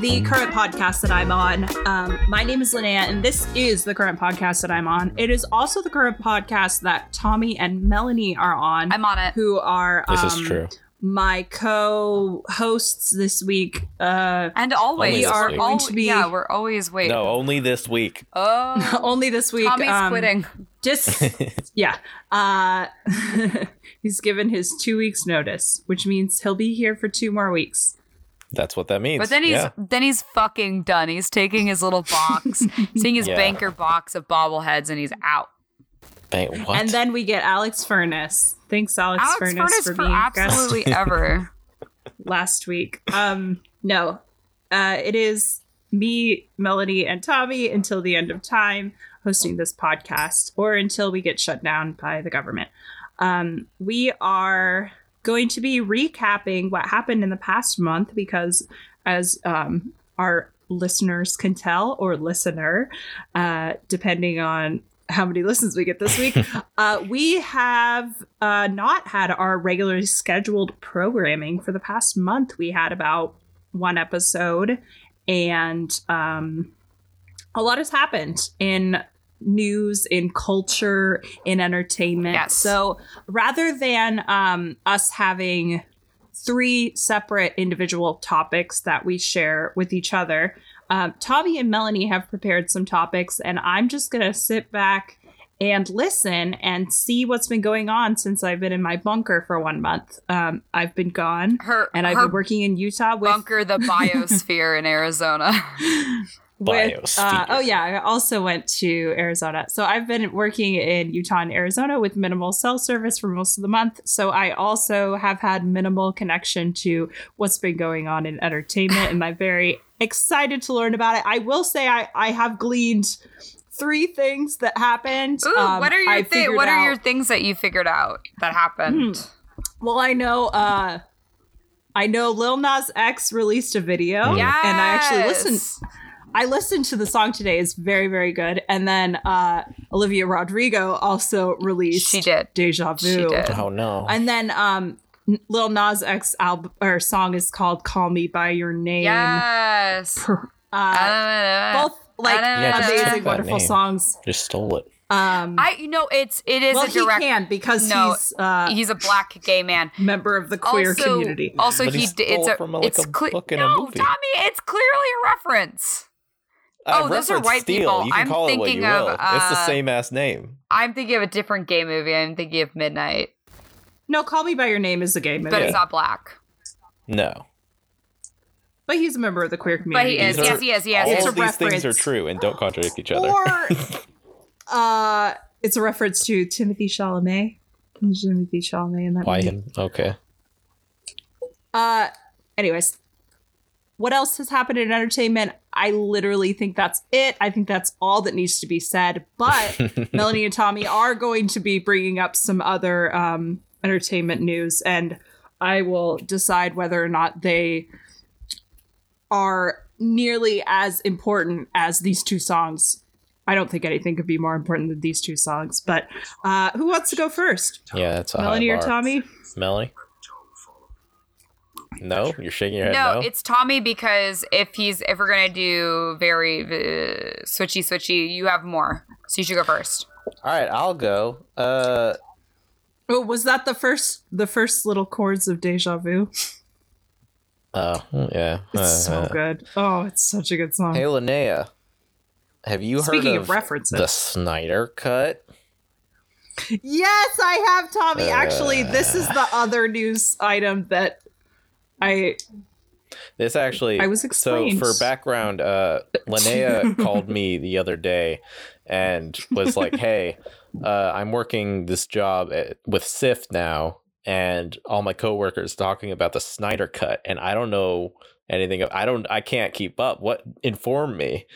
the current podcast that I'm on. Um, my name is Linnaea, and this is the current podcast that I'm on. It is also the current podcast that Tommy and Melanie are on. I'm on it. Who are This um, is true. my co-hosts this week. Uh, And always, We are we're going to be- yeah, we're always wait. No, only this week. Oh, only this week. Tommy's um, quitting. Just yeah. Uh, he's given his two weeks notice, which means he'll be here for two more weeks. That's what that means. But then he's yeah. then he's fucking done. He's taking his little box, seeing his Yeah. banker box of bobbleheads, and he's out. Bang, what? And then we get Alex Furness. Thanks, Alex, Alex Furness, Furness for for being guest ever. last week. Um, no, uh, it is me, Melody, and Tommy until the end of time hosting this podcast, or until we get shut down by the government. Um, we are going to be recapping what happened in the past month because, as um, our listeners can tell, or listener, uh, depending on how many listens we get this week, uh, we have uh, not had our regularly scheduled programming for the past month. We had about one episode, and um, a lot has happened in news, in culture, in entertainment. Yes. So rather than um, us having three separate individual topics that we share with each other, um, Tommy and Melanie have prepared some topics, and I'm just going to sit back and listen and see what's been going on since I've been in my bunker for one month. Um, I've been gone, Her and I've been working in Utah with bunker, the biosphere in Arizona. with uh, oh yeah i also went to arizona. So i've been working in utah and arizona with minimal cell service for most of the month. So i also have had minimal connection to what's been going on in entertainment and i'm very excited to learn about it. I will say i i have gleaned three things that happened. Ooh, Um, what are your thi- what are out- your things that you figured out that happened? well i know uh i know lil nas x released a video Yes. and i actually listened I listened to the song today. It's very, very good. And then uh, Olivia Rodrigo also released She did. Deja Vu. She did. oh no. And then um, Lil Nas X album or song is called "Call Me by Your Name." Yes. Uh, both like Yeah, amazing, wonderful name. songs. Just stole it. Um, I you know it's it is well, a direct. he can because No, he's uh, He's a black gay man. member of the queer also, community. Also, But he he, d- it's a from, like, it's a cle- book and a no, movie. Tommy, it's clearly a reference. Uh, Oh, those are white steal. people. You can I'm call it what thinking you of, will. it's the uh, same ass name. I'm thinking of a different gay movie. I'm thinking of Midnight, no, "Call Me by Your Name" is a gay movie, but but, it's not black. No. But he's a member of the queer community. But he is. These Yes, are- he is. Yes. All It's of a these things are reference. true and don't contradict each other. Or uh it's a reference to Timothée Chalamet. Timothée Chalamet in that Why movie. him? Okay. Uh anyways. What else has happened in entertainment? I literally think that's it. I think that's all that needs to be said. But Melanie and Tommy are going to be bringing up some other um, entertainment news, and I will decide whether or not they are nearly as important as these two songs. I don't think anything could be more important than these two songs. But uh, who wants to go first? Yeah, that's Melanie or. Tommy? Melanie? No? You're shaking your head No, no? it's Tommy because if he's if we're gonna do very uh, switchy switchy, you have more, so you should go first. All right, I'll go. Uh Oh, was that the first the first little chords of Deja Vu? oh, yeah. It's so Uh, good. Oh, it's such a good song. Hey, Linnaea. Have you Speaking heard of of, references. the Snyder Cut? Yes, I have, Tommy. Actually, this is the other news item that I This actually. I was so for background. Uh, Linnaea called me the other day and was like, "Hey, uh, I'm working this job at, with Sift now, and all my coworkers talking about the Snyder Cut, and I don't know anything. of- I don't. I can't keep up. What inform me?"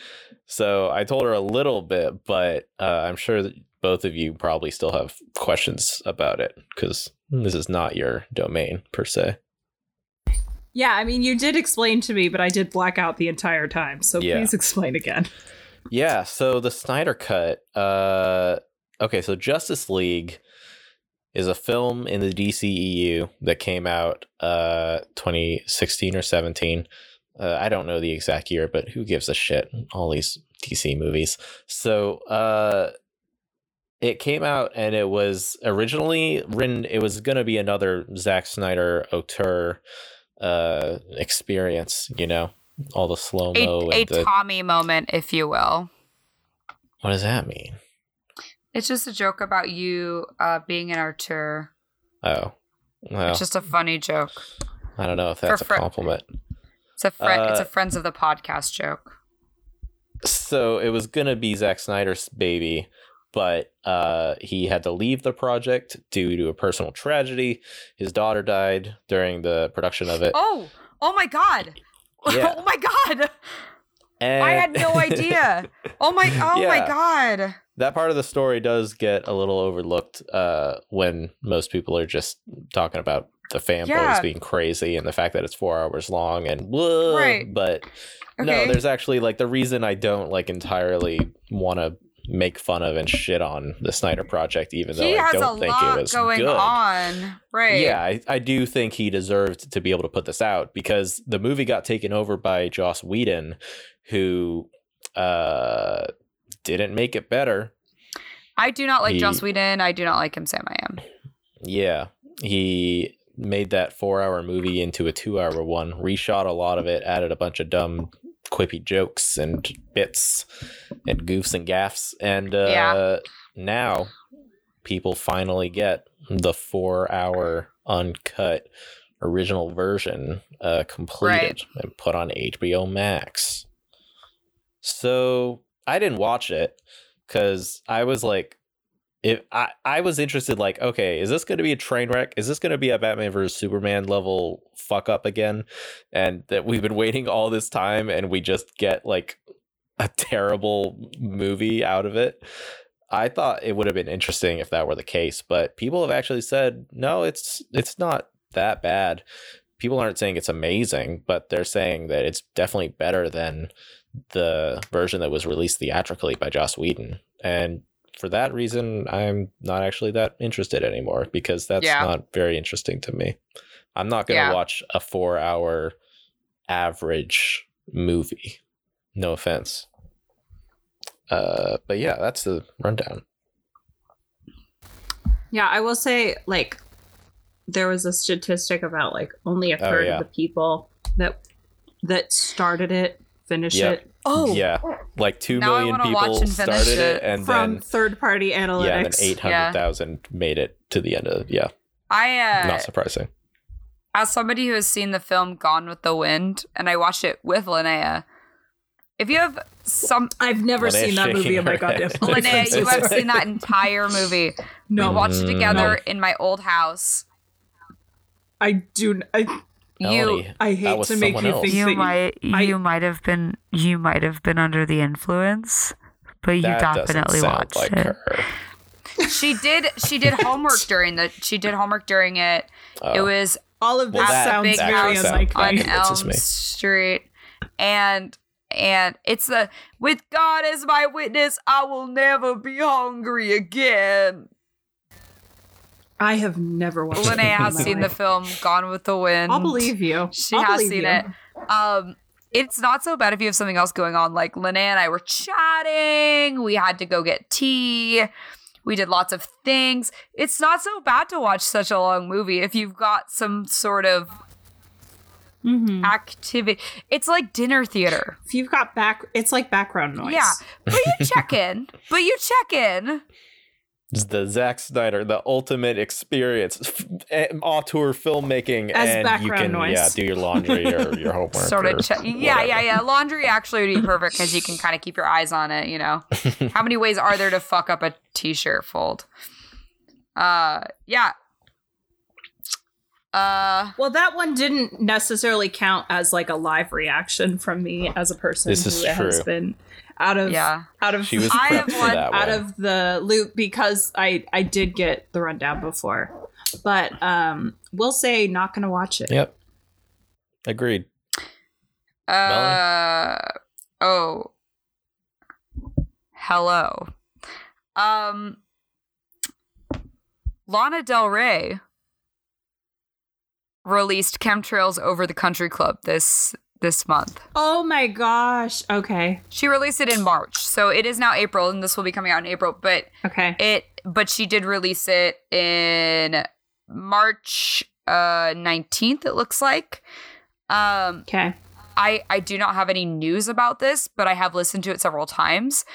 So I told her a little bit, but uh, I'm sure that both of you probably still have questions about it because this is not your domain per se. Yeah, I mean, you did explain to me, but I did black out the entire time. So Yeah. please explain again. Yeah, so the Snyder Cut. Uh, okay, so Justice League is a film in the DCEU that came out uh 2016 or 17 Uh, I don't know the exact year, but who gives a shit? All these DC movies. So uh, it came out, and it was originally written. It was going to be another Zack Snyder auteur uh, experience. You know, all the slow mo. a and the, Tommy moment, if you will. what does that mean? It's just a joke about you uh, being an auteur. Oh, well, It's just a funny joke. I don't know if that's a compliment. It's a friend. it's Uh, a friends of the podcast joke. So it was gonna be Zack Snyder's baby, but uh, he had to leave the project due to a personal tragedy. His daughter died during the production of it. Oh, oh my god. Yeah. oh my god. and I had no idea. Oh my oh my god. that part of the story does get a little overlooked uh, when most people are just talking about the fanboys Yeah. being crazy and the fact that it's four hours long and whoa, Right. but Okay. no there's actually like the reason i don't like entirely want to make fun of and shit on the snyder project even though he i don't think it was going good on. Right. yeah I, I do think he deserved to be able to put this out because the movie got taken over by joss whedon who uh didn't make it better I do not like He- Joss Whedon. I do not like him Sam I am. Yeah, he made that four-hour movie into a two-hour one. Reshot a lot of it, added a bunch of dumb, quippy jokes and bits and goofs and gaffs, and uh, Yeah. now people finally get the four-hour uncut original version uh, completed and put on HBO Max. So I didn't watch it because I was like, if I, I was interested, like, okay, is this going to be a train wreck? Is this going to be a Batman versus Superman level fuck up again? And that we've been waiting all this time and we just get like a terrible movie out of it. I thought it would have been interesting if that were the case, but people have actually said no, it's it's not that bad. People aren't saying it's amazing, but they're saying that it's definitely better than the version that was released theatrically by Joss Whedon. And for that reason, I'm not actually that interested anymore because that's Yeah. not very interesting to me. I'm not going to Yeah. watch a four hour average movie. No offense. Uh, but yeah, that's the rundown. Yeah, I will say, like, there was a statistic about like only a Oh, third yeah. of the people that that started it finished Yep. it Oh. Yeah, like two Now million people started it, it. and from then third party analytics. yeah, and analytics. then eight hundred thousand made it to the end of yeah. I uh Not surprising. as somebody who has seen the film Gone with the Wind, and I watched it with Linnaea. If you have some I've never Linnaea's seen that movie shaking in my her goddamn life. Linnaea, you have seen that entire movie. No, We watched it Mm, together no. in my old house. I do. n- I, You Melanie, I that hate was to make you else. think You that might I- you might have been you might have been under the influence, but you that definitely sound watched like it. her. she did she did homework during the she did homework during it. It Oh. was all of this Well, that- sounds big very house sounds unlike like on me. it. convinces Elm me. Street, and and it's the with God as my witness, I will never be hungry again. I have never watched. Linnaea has seen the film Gone with the Wind. I'll believe you. She I'll has seen you. it. Um, it's not so bad if you have something else going on. Like Linnaea and I were chatting. We had to go get tea. We did lots of things. It's not so bad to watch such a long movie if you've got some sort of Mhm. activity. It's like dinner theater. If you've got back, it's like background noise. Yeah, but you check in. But you check in. It's the Zack Snyder, the ultimate experience, f- eh, auteur filmmaking, As and you can noise. yeah do your laundry or your homework. Sort of check. Yeah, whatever. yeah, yeah. Laundry actually would be perfect because you can kind of keep your eyes on it. You know, how many ways are there to fuck up a t-shirt fold? Uh, yeah. Uh, Well, that one didn't necessarily count as like a live reaction from me as a person This who is has true. been out of yeah. out of She was I have one out of the loop because I I did get the rundown before, but um, we'll say not gonna watch it. Yep. Agreed. Uh oh. Hello. Um Lana Del Rey released Chemtrails Over the Country Club this this month. Oh my gosh. Okay. She released it in March, so it is now April, and this will be coming out in April. But Okay. it, but she did release it in March uh 19th. It looks like. Um, Okay. I I do not have any news about this, but I have listened to it several times.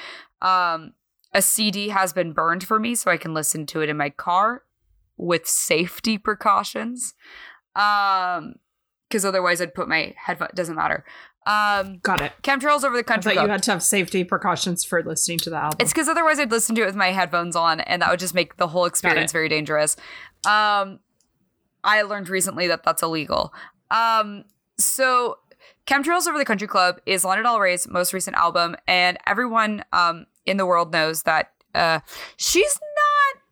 Um, a CD has been burned for me, so I can listen to it in my car with safety precautions. Um, because otherwise I'd put my headphone. Doesn't matter. Um, Got it. chemtrails over the I country. thought you had to have safety precautions for listening to the album. It's because otherwise I'd listen to it with my headphones on, and that would just make the whole experience very dangerous. Um, I learned recently that that's illegal. Um, so Chemtrails Over the Country Club is Lana Del Rey's most recent album, and everyone um in the world knows that uh she's not.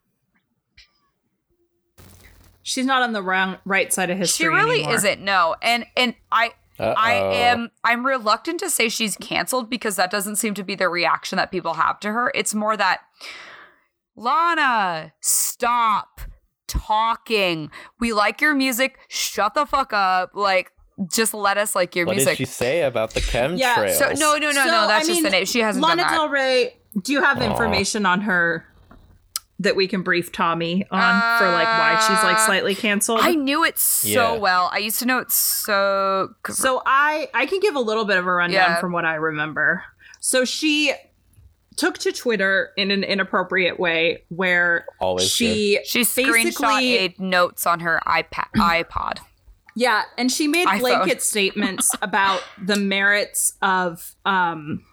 She's not on the wrong, right side of history. She really anymore. isn't. No, and and I I Uh-oh. am I'm reluctant to say she's canceled because that doesn't seem to be the reaction that people have to her. It's more that Lana, stop talking. We like your music. Shut the fuck up. Like just let us like your What music. What did she say about the chemtrails? Yeah, so no, no, no, So, no. That's I just mean, the name. She hasn't Lana done that. Del Rey. Do you have Aw. information on her that we can brief Tommy on for like why she's like Uh, slightly canceled? I knew it so Yeah. well. I used to know it so. So I I can give a little bit of a rundown Yeah. from what I remember. So she took to Twitter in an inappropriate way where Always she she basically screenshot notes on her iPad. iPod. yeah, and she made iPhone. blanket statements about the merits of um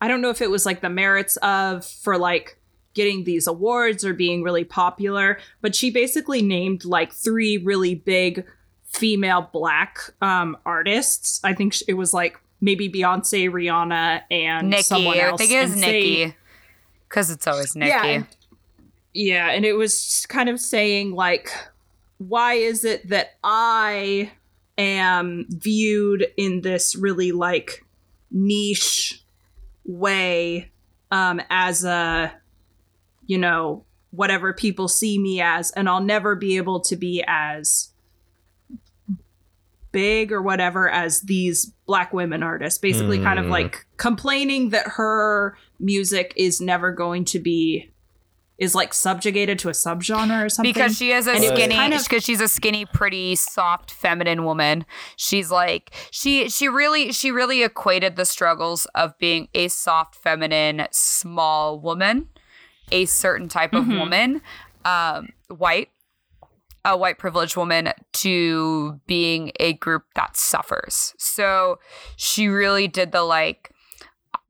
I don't know if it was like the merits of for like getting these awards or being really popular, but she basically named like three really big female black um artists. I think it was like maybe Beyonce, Rihanna, and someone else. I think it was Nicki. Because it's always Nicki. Yeah, and- yeah, and it was kind of saying like, why is it that I am viewed in this really like niche way um as a you know whatever people see me as and I'll never be able to be as big or whatever as these black women artists. Basically kind of Mm. like complaining that her music is never going to be is like subjugated to a subgenre or something. Because she is a And it was skinny kind of- because she's a skinny pretty soft feminine woman. She's like she she really she really equated the struggles of being a soft feminine small woman a certain type of Mhm. woman um white a white privileged woman to being a group that suffers. So she really did the like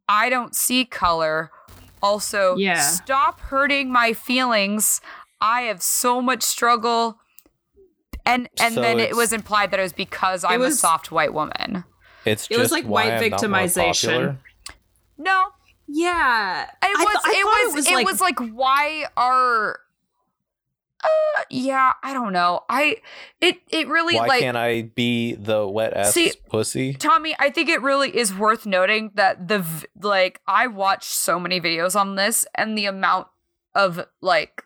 i don't see color. Also Yeah. stop hurting my feelings. I have so much struggle. And and So then it was implied that it was because i'm a soft white woman. It's It was like why white I'm victimization. no yeah It I was. th- I it thought was. It was, like, why are? Uh, yeah, I don't know. I it it really Why like can't I be the wet ass See- pussy? Tommy. I think it really is worth noting that the like I watched so many videos on this, and the amount of like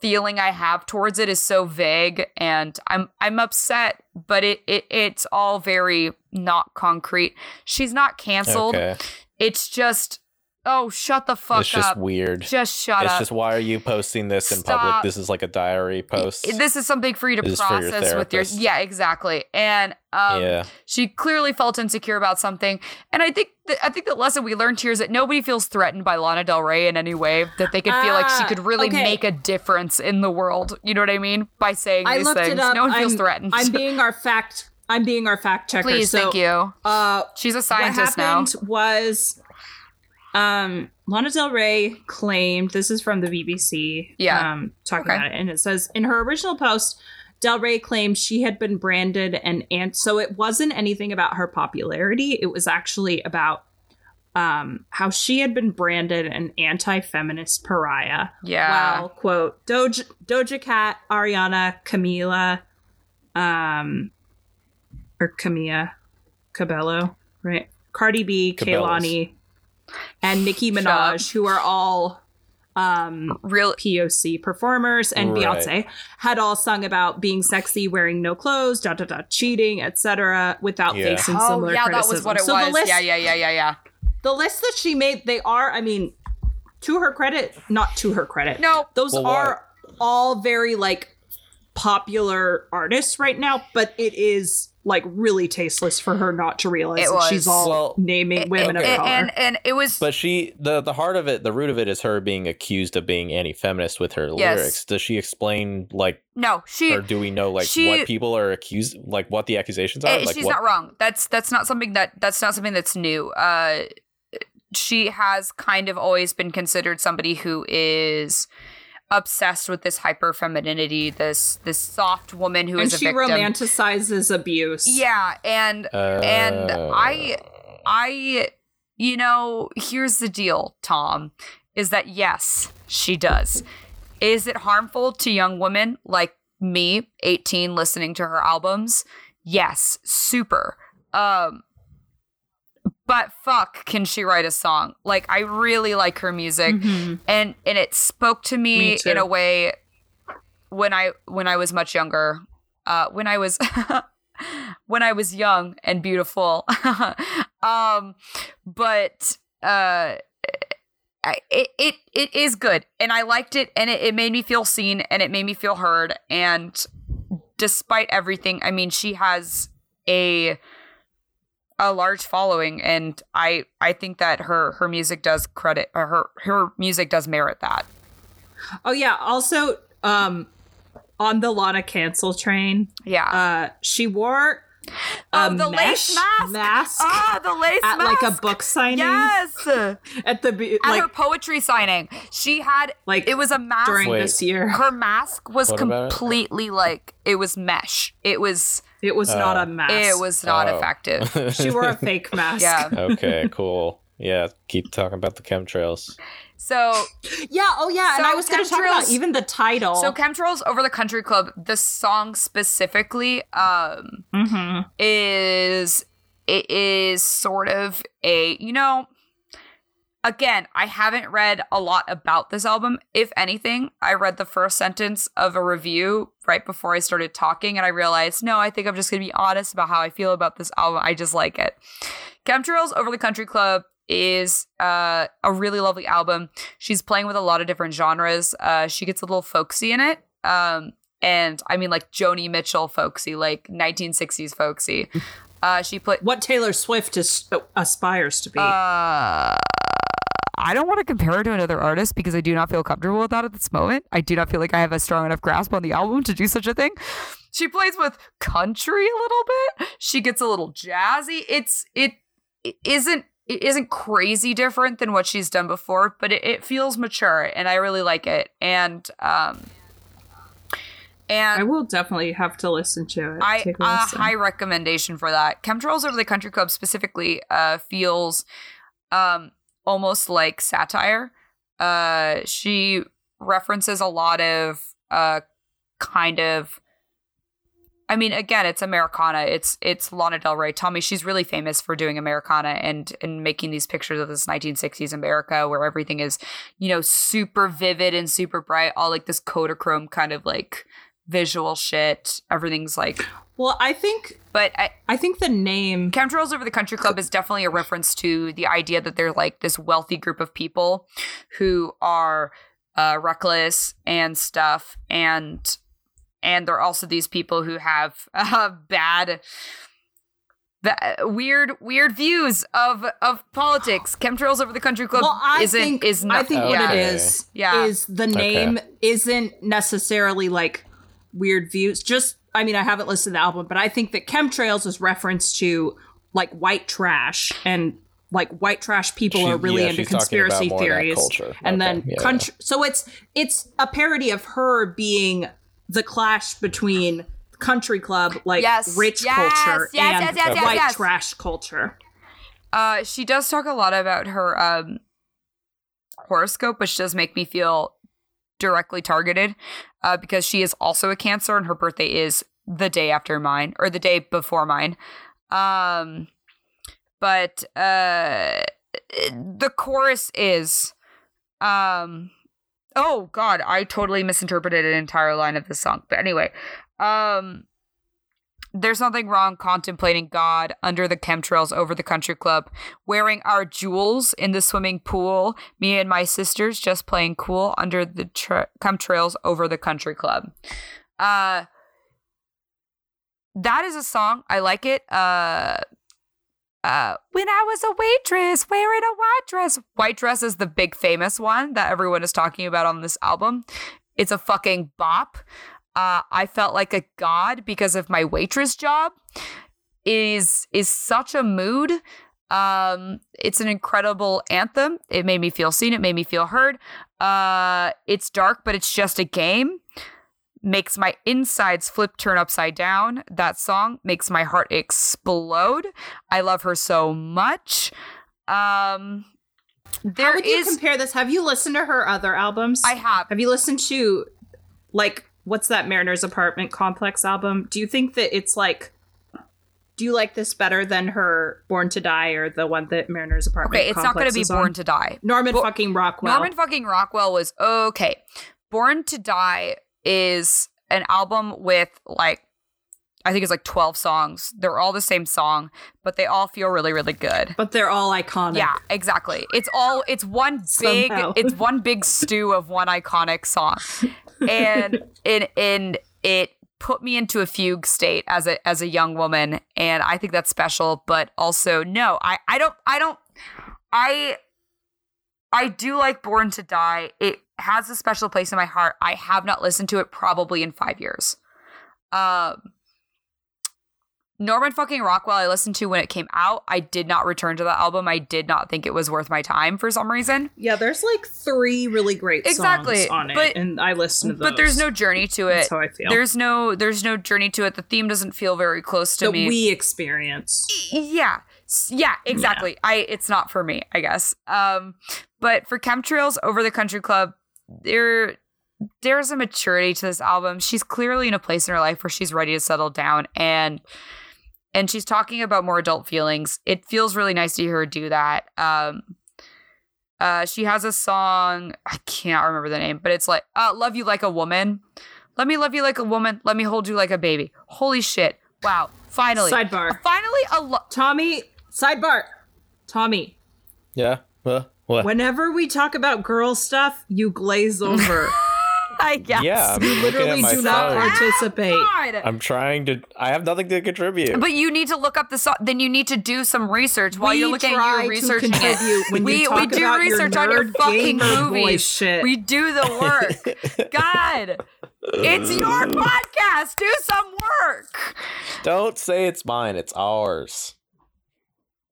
feeling I have towards it is so vague, and I'm I'm upset, but it, it it's all very not concrete. She's not canceled. Okay, It's just oh, shut the fuck up. it's just weird. Just shut it's up. It's just why are you posting this in public? This is like a diary post. This is something for you to This is for your process with your yeah, exactly. And um, yeah, she clearly felt insecure about something. And I think that I think the lesson we learned here is that nobody feels threatened by Lana Del Rey in any way. That they could feel like she Ah, could really okay. make a difference in the world. You know what I mean? By saying I these looked things, it up no one feels I'm, threatened. I'm being our fact I'm being our fact checker Please, so thank you. uh She's a what scientist now. happened was um Lana Del Rey claimed this is from the BBC. Yeah. Um talking Okay. about it. And it says in her original post, Del Rey claimed she had been branded an and so it wasn't anything about her popularity. It was actually about um how she had been branded an anti-feminist pariah. Yeah. While quote Doja Doja Cat, Ariana, Camila, um or Camila Cabello, right? Cardi B, Cabela's. Kehlani, and Nicki Shut Minaj, who are all um, Real POC performers and Right. Beyonce had all sung about being sexy, wearing no clothes, da da da, cheating, etc., without Yeah. facing Oh similar yeah, that was what it so was. The list, yeah, yeah, yeah, yeah, yeah. the list that she made, they are, I mean, to her credit, not to her credit. No, those Well, why? are all very like popular artists right now, but it is like really tasteless for her not to realize It that she's all Well, naming women and, of color. and and it was But she, the the heart of it, the root of it is her being accused of being anti-feminist with her Yes. lyrics. Does she explain like, no, she or do we know like she- what people are accused, like what the accusations are? Eh, like she's what, not wrong. That's that's not something that that's not something that's new. Uh, she has kind of always been considered somebody who is obsessed with this hyper femininity, this this soft woman who and is a she romanticizes abuse. yeah, and and Uh, I I you know, here's the deal, Tom, is that yes, she does. Is it harmful to young women like me, 18 listening to her albums? Yes, super. Um but fuck, can she write a song? Like I really like her music Mhm. and and it spoke to me, Me in a way when I when I was much younger. Uh when I was when I was young and beautiful. um but uh it, it it is good and I liked it and it, it made me feel seen and it made me feel heard and despite everything I mean she has a a large following and I I think that her her music does credit or her her music does merit that. Oh yeah. Also, um, on the Lana cancel train, Yeah. uh, she wore oh, a the lace mask. mask Ah, the lace at mask. like a book signing. Yes. At At the be- her like poetry signing. She had like it was a mask during Wait. this year. her mask was What it? completely like it was mesh. It was It was not Oh. a mask. it was not Oh. effective. She wore a fake mask. Yeah. okay, cool. Yeah, keep talking about the chemtrails. So Yeah. Oh yeah. and I was going to talk about even the title. so chemtrails over the country club, the song specifically, um, Mhm. is it is sort of a you know again i haven't read a lot about this album. If anything i read the first sentence of a review right before i started talking and i realized no i think i'm just going to be honest about how i feel about this album. I just like it. Chemtrails over the country club is uh, a really lovely album. She's playing with a lot of different genres. Uh, she gets a little folksy in it um, and i mean like joni mitchell folksy like 1960s folksy uh, she played what Taylor Swift is, aspires to be. uh, I don't want to compare her to another artist because I do not feel comfortable with that at this moment. I do not feel like I have a strong enough grasp on the album to do such a thing. She plays with country a little bit. She gets a little jazzy. It's it, it isn't it isn't crazy different than what she's done before, but it, it feels mature and I really like it. And um and I will definitely have to listen to it. I a a high recommendation for that. Chemtrails over the Country Club specifically uh, feels um, almost like satire. Uh, she references a lot of uh, kind of. I mean, again, it's Americana. It's it's Lana Del Rey. Tommy, she's really famous for doing Americana and and making these pictures of this 1960s America where everything is, you know, super vivid and super bright, all like this Kodachrome kind of like visual shit. Everything's like, well, I think but I, I think the name Chemtrails over the Country Club is definitely a reference to the idea that they're like this wealthy group of people who are uh, reckless and stuff, and and they're also these people who have uh, bad. ba- weird, weird views of of politics. Chemtrails over the country club well, I isn't think is not. I think what it is Yeah. is the name isn't necessarily like weird views. Just I mean, I haven't listened to the album, but I think that chemtrails is reference to like white trash and like white trash people She- are really yeah, into she's talking about conspiracy more of that theories and Okay, then yeah, country so it's it's a parody of her being the clash between country club like Yes, rich yes, culture yes, and yes, yes, yes, white yes. trash culture Uh, she does talk a lot about her um, horoscope, which does make me feel directly targeted uh, because she is also a Cancer and her birthday is the day after mine or the day before mine. Um, but uh, the chorus is um, oh god, I totally misinterpreted an entire line of this song. But anyway, um there's nothing wrong contemplating God under the chemtrails over the country club, wearing our jewels in the swimming pool, me and my sisters just playing cool under the tra- chemtrails over the country club. Uh that is a song. I like it. Uh uh, when I was a waitress wearing a white dress. White dress is the big famous one that everyone is talking about on this album. It's a fucking bop. Uh, I felt like a god because of my waitress job. Is is such a mood. Um, it's an incredible anthem. It made me feel seen. It made me feel heard. Uh, it's dark, but it's just a game makes my insides flip turn upside down. That song makes my heart explode. I love her so much. Um there How would you is- compare this? Have you listened to her other albums? I have. Have you listened to like what's that Mariner's Apartment Complex album? Do you think that it's like do you like this better than her Born to Die or the one that Mariner's Apartment Okay, it's not going to be Born on? to Die. Norman Bo- fucking Rockwell. Norman fucking Rockwell was okay. Born to Die is an album with like I think it's like 12 songs. They're all the same song, but they all feel really really good. but they're all iconic. Yeah, exactly. It's all it's one big Somehow. it's one big stew of one iconic song. And in in it put me into a fugue state as a as a young woman and I think that's special, but also no, I I don't I don't I I do like Born to Die. It has a special place in my heart. I have not listened to it probably in 5 years. Um Norman fucking Rockwell, I listened to when it came out. I did not return to that album. I did not think it was worth my time for some reason. Yeah, there's like three really great Exactly, songs on it, but- and I listened to those. But there's no journey to it. That's how I feel. There's no there's no journey to it. The theme doesn't feel very close to that me. we experience. yeah. Yeah, exactly. I it's not for me, I guess. Um but for Chemtrails over the Country Club, there there's a maturity to this album. She's clearly in a place in her life where she's ready to settle down and and she's talking about more adult feelings. It feels really nice to hear her do that. Um uh she has a song, I can't remember the name, but it's like uh Love You Like a Woman. Let me love you like a woman. Let me hold you like a baby. Holy shit. Wow. Finally. Sidebar. Finally a lo- Tommy, sidebar. Tommy, Yeah. Well, what? whenever we talk about girl stuff, you glaze over. I guess. yeah. I'm you literally at my do not participate. Ah, God. I'm trying to. I have nothing to contribute. But you need to look up the song. Then you need to do some research while We you're looking try at to you researching contribute it. when we talk we do about your research on your fucking gamer movies. shit. We do the work. God, it's your podcast. Do some work. Don't say it's mine. It's ours.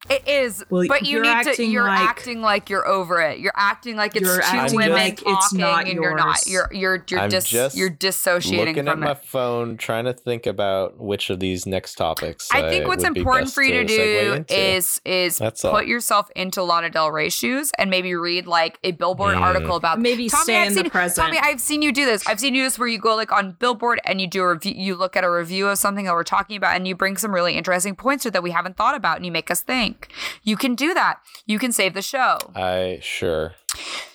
It is, Well, but you need to. You're like- acting like you're over it. You're acting like it's You're two women like talking, it's not and you're not. You're you're you're I'm dis, just you're dissociating Looking at from my phone, trying to think about which of these next topics. I think what's would important for you to do is is That's put all. yourself into Lana Del Rey's shoes and maybe read like a Billboard Mm. article about Maybe Tommy, stay I've in the seen, present. Tommy, I've seen you do this. I've seen you do this where you go like on Billboard and you do a review. You look at a review of something that we're talking about and you bring some really interesting points to that we haven't thought about and you make us think. You can do that. You can save the show. I sure.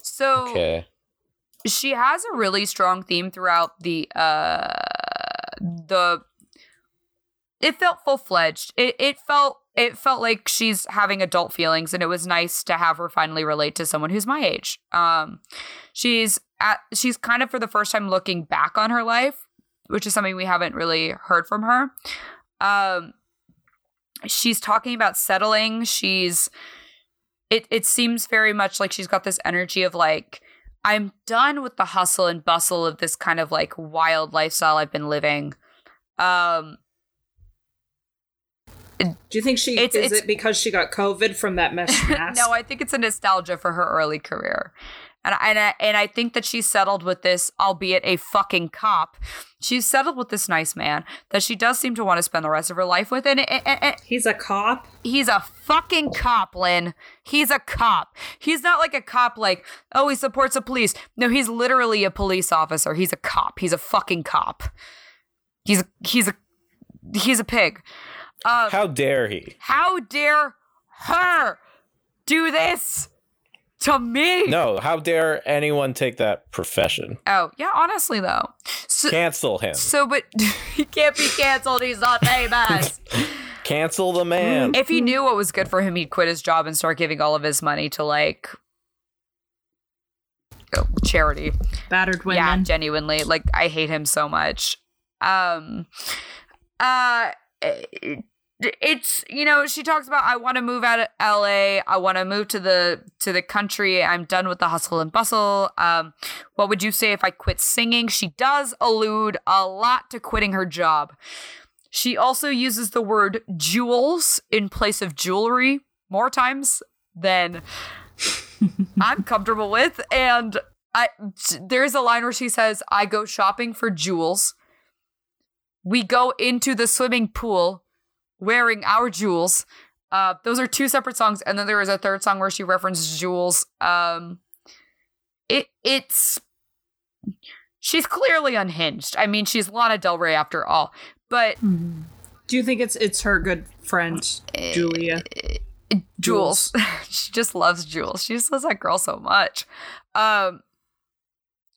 So Okay. she has a really strong theme throughout the uh the it felt full-fledged it, it felt it felt like she's having adult feelings and it was nice to have her finally relate to someone who's my age um she's at she's kind of for the first time looking back on her life which is something we haven't really heard from her um she's talking about settling she's it it seems very much like she's got this energy of like I'm done with the hustle and bustle of this kind of like wild lifestyle I've been living. Um Do you think she It's- is it's- it because she got COVID from that mesh mask? no, I think it's a nostalgia for her early career. And I, and I, and I think that she's settled with this, albeit a fucking cop. She's settled with this nice man that she does seem to want to spend the rest of her life with. And, and, and- and He's a cop. he's a fucking cop, Lynn. He's a cop. He's not like a cop, like, oh, he supports the police. No, he's literally a police officer. He's a cop. He's a fucking cop. He's a, he's a he's a pig. Uh, How dare he? how dare her do this to me. No, how dare anyone take that profession? Oh, yeah, honestly though. So, Cancel him. so but he can't be canceled. He's not famous. Cancel the man. if he knew what was good for him, he'd quit his job and start giving all of his money to like oh, charity. Battered women. Yeah, genuinely. Like I hate him so much. Um uh it- it's you know she talks about I want to move out of LA I want to move to the to the country. I'm done with the hustle and bustle. Um what would you say if I quit singing? She does allude a lot to quitting her job. She also uses the word jewels in place of jewelry more times than I'm comfortable with. And I there's a line where she says, I go shopping for jewels. We go into the swimming pool wearing our jewels. Uh, those are two separate songs, and then there is a third song where she references jewels. Um, it it's she's clearly unhinged. I mean, she's Lana Del Rey after all, but Do you think it's it's her good friend Julia? Jules. she just loves Jules. She just loves that girl so much. Um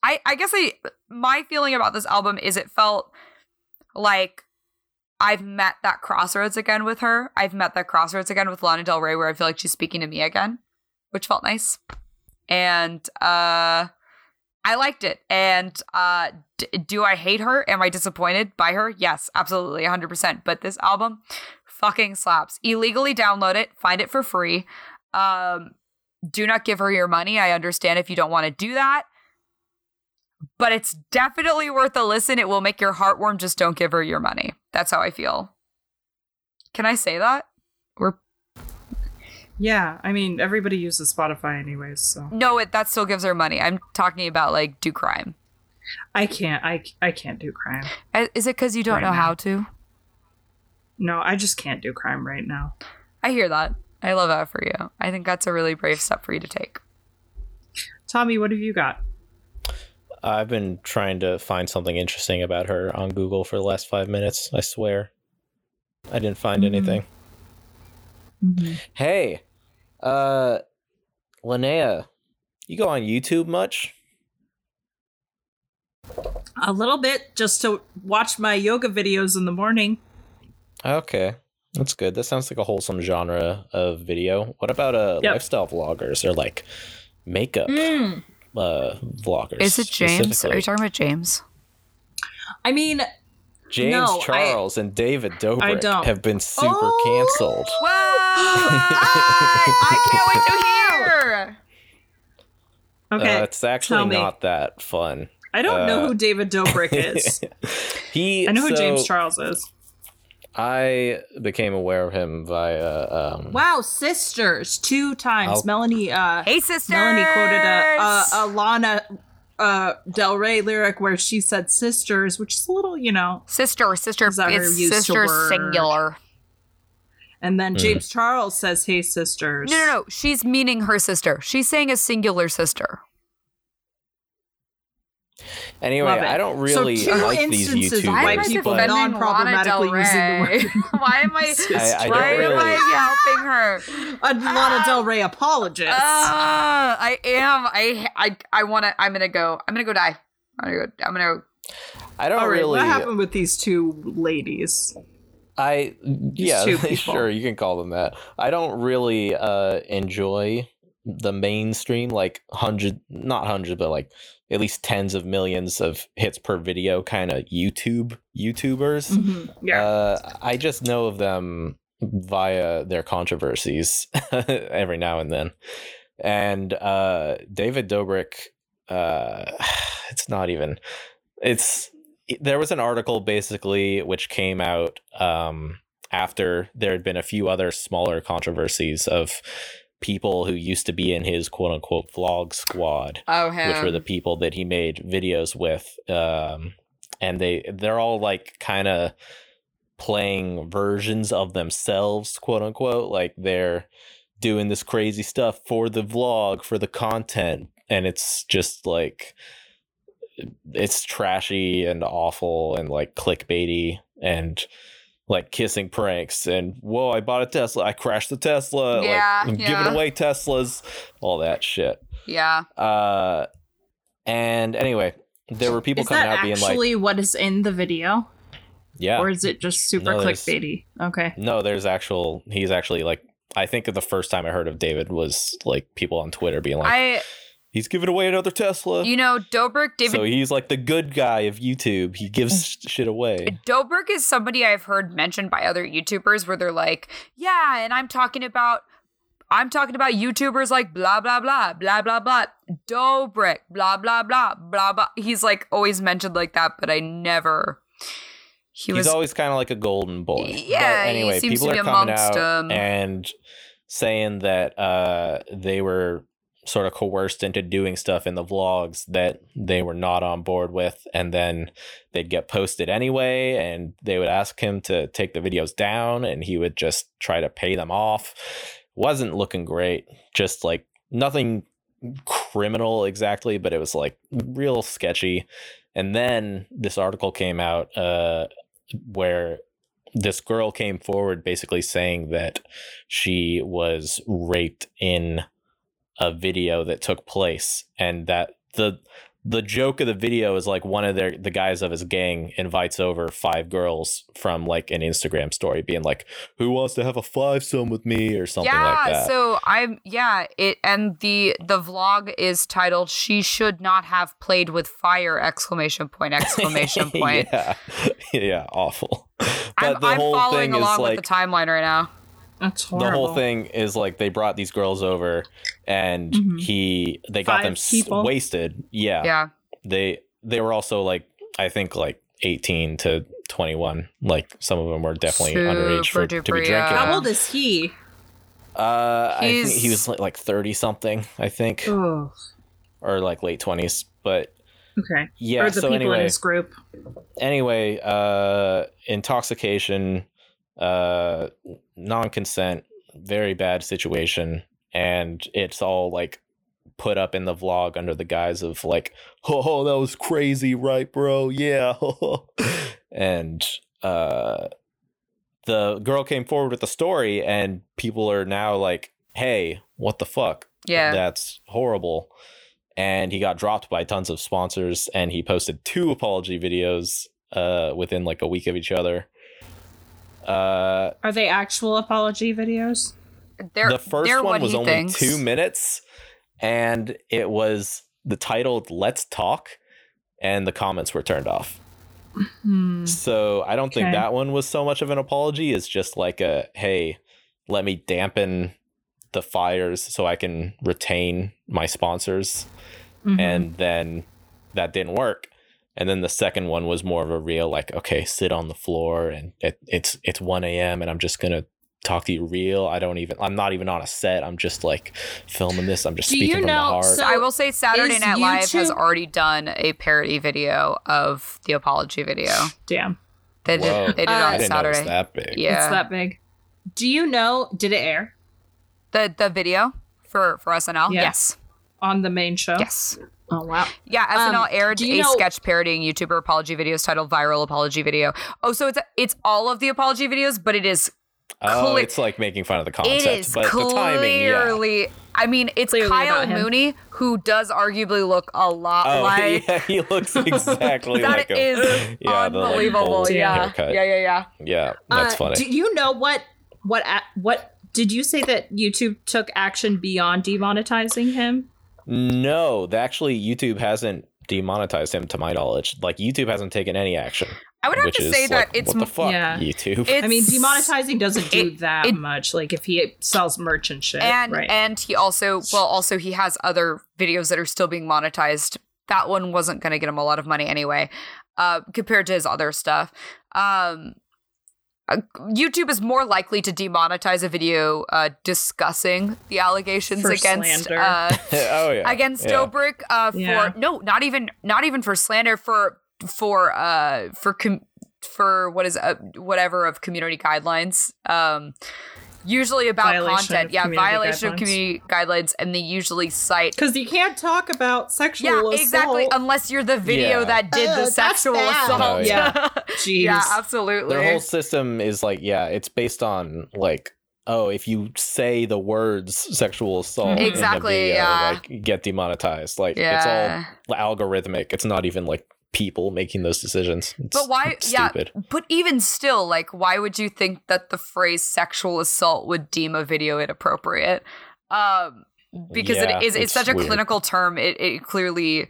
I I guess I my feeling about this album is it felt like I've met that crossroads again with her. I've met that crossroads again with Lana Del Rey where I feel like she's speaking to me again, which felt nice. And uh I liked it. And uh d- do I hate her? Am I disappointed by her? Yes, absolutely 100%. But this album fucking slaps. Illegally download it, find it for free. Um, do not give her your money. I understand if you don't want to do that, but it's definitely worth a listen. It will make your heart warm. Just don't give her your money. That's how I feel. Can I say that? We're Yeah, I mean everybody uses Spotify anyways, so no, it that still gives her money. I'm talking about like do crime. I can't I I can't do crime. Uh, Is it because you don't Right know now. how to? No, I just can't do crime right now. I hear that. I love that for you. I think that's a really brave step for you to take. Tommy, what have you got? I've been trying to find something interesting about her on Google for the last five minutes. I swear. I didn't find Mhm. anything. Hey, uh, Linnaea, you go on YouTube much? A little bit just to watch my yoga videos in the morning. Okay, that's good. That sounds like a wholesome genre of video. What about uh, Yep. lifestyle vloggers or like makeup uh, vloggers? Is it James? Are specifically? you talking about James? I mean, James No, I- Charles and David Dobrik don't. have been super Oh! canceled. Wow! I can't wait to hear. okay. Uh, it's actually not that fun. I don't know uh, who David Dobrik is. he I know who so James Charles is. I became aware of him via um Wow, sisters two times. I'll- Melanie uh Hey, sisters. Melanie quoted a, a, a Lana uh, Del Rey lyric where she said sisters, which is a little, you know. sister, sister. Is that her It's use sister singular. And then Hmm. James Charles says, "Hey, sisters." No, no, no. She's meaning her sister. She's saying a singular sister. Anyway, I don't really two like these YouTube why Why am I I people but defending non-problematically using the word Why am I? sister. I- I why don't am really- I helping her? A Lana Del Rey apologist. Ah, I am. I I I want to. I'm gonna go. I'm gonna go die. I'm gonna go. I'm gonna. I don't All right, really what happened with these two ladies? I yeah, sure you can call them that. I don't really uh enjoy the mainstream like hundred not hundred but like at least tens of millions of hits per video kind of YouTube YouTubers. Mhm, Yeah. Uh, I just know of them via their controversies every now and then. And uh, David Dobrik, uh, it's not even. It's there was an article basically which came out um, after there had been a few other smaller controversies of people who used to be in his quote unquote vlog squad Oh, which were the people that he made videos with um and they they're all like kind of playing versions of themselves quote unquote like they're doing this crazy stuff for the vlog for the content and it's just like it's trashy and awful and like clickbaity and like kissing pranks and whoa, I bought a Tesla, I crashed the Tesla, Yeah, like I'm yeah. giving away Teslas, all that shit. Yeah. Uh, and anyway, there were people Is coming out being like, actually what is in the video, yeah, or is it just super No, clickbaity? Okay. no, there's actual. He's actually like. I think the first time I heard of David was like people on Twitter being like, I "He's giving away another Tesla." you know, Dobrik David so he's like the good guy of YouTube. He gives shit away. Dobrik is somebody I've heard mentioned by other YouTubers where they're like, yeah, and I'm talking about I'm talking about YouTubers like blah blah blah blah blah blah Dobrik blah blah blah blah blah. He's like always mentioned like that, but I never. He He's was always kind of like a golden boy. Yeah, But he anyway, seems people to are coming amongst out them. and saying that uh, they were sort of coerced into doing stuff in the vlogs that they were not on board with, and then they'd get posted anyway, and they would ask him to take the videos down, and he would just try to pay them off. Wasn't looking great. Just like nothing criminal exactly, but it was like real sketchy. And then this article came out uh, where this girl came forward basically saying that she was raped in a video that took place and that the the joke of the video is like one of their the guys of his gang invites over five girls from like an Instagram story being like who wants to have a five some with me or something yeah, like that. so I'm yeah, it and the the vlog is titled "She should not have played with fire!" exclamation point exclamation point. yeah. yeah, awful. But I'm, the I'm whole following thing is along like with the timeline right now. That's the whole thing is like they brought these girls over and Mhm. he they got Five them s- wasted yeah. Yeah. they they were also like i think like 18 to 21 like some of them were definitely underage for, Super to be drinking young. How old is he? uh i think he was like, like 30 something i think Oh, or like late 20s but okay. yeah or the so people in anyway his group. anyway uh intoxication uh non-consent very bad situation and it's all like put up in the vlog under the guise of like oh that was crazy right bro? Yeah. And uh the girl came forward with the story and people are now like hey what the fuck? Yeah. that's horrible. And he got dropped by tons of sponsors and he posted two apology videos uh within like a week of each other uh Are they actual apology videos? They're, the first they're one what was only thinks. two minutes and it was the titled let's talk and the comments were turned off Hmm. so i don't think that one was so much of an apology it's just like a hey let me dampen the fires so i can retain my sponsors Mhm. and then that didn't work and then the second one was more of a real like okay sit on the floor and it, it's it's 1 a.m and i'm just gonna talk to you real i don't even i'm not even on a set i'm just like filming this i'm just Do speaking you from the heart so- I will say Saturday is Night Live has already done a parody video of the apology video. Damn, They Whoa. did, they did Uh, it i on didn't know it Saturday. that big Yeah. it's that big. Do you know? Did it air The the video for for SNL. Yeah. Yes. on the main show? Yes. Oh wow. Yeah, SNL Um, aired a know- sketch parodying YouTuber apology videos titled "Viral Apology Video." Oh, so it's it's all of the apology videos, but it is oh cle- it's like making fun of the concept it is but the timing yeah clearly. I mean, it's Clearly Kyle. Mooney who does arguably look a lot Oh like. yeah, he looks exactly That like him. is yeah, the, like, unbelievable. bold yeah. yeah, yeah, yeah. Yeah, that's Uh, funny. Do you know what what what did you say that YouTube took action beyond demonetizing him? No, th- actually, YouTube hasn't demonetized him to my knowledge. Like YouTube hasn't taken any action. I would have to say that like, it's what the fuck, Yeah. YouTube. It's, I mean, demonetizing doesn't do it- that it- much. Like if he sells merch and shit, and right? and he also well also he has other videos that are still being monetized that one wasn't going to get him a lot of money anyway uh compared to his other stuff um uh, YouTube is more likely to demonetize a video uh, discussing the allegations For against uh, oh yeah, against yeah. Dobrik uh, for Yeah. no, not even not even for slander for for uh for com- for what is uh, whatever of community guidelines. Um, usually about Violation content. Yeah, community violation of community guidelines, and they usually cite. Because you can't talk about sexual Yeah, assault. exactly. Unless you're the video Yeah. that did Uh, the sexual bad. assault. No, yeah. Jeez. yeah, absolutely. Their whole system is like, yeah, it's based on like, oh, if you say the words sexual assault, in the Exactly, video, yeah. like get demonetized. Like yeah. it's all algorithmic. It's not even like people making those decisions. It's But why- yeah. But even still, like, why would you think that the phrase sexual assault would deem a video inappropriate? Um, because Yeah, it is it's, it's such a clinical term. It, it clearly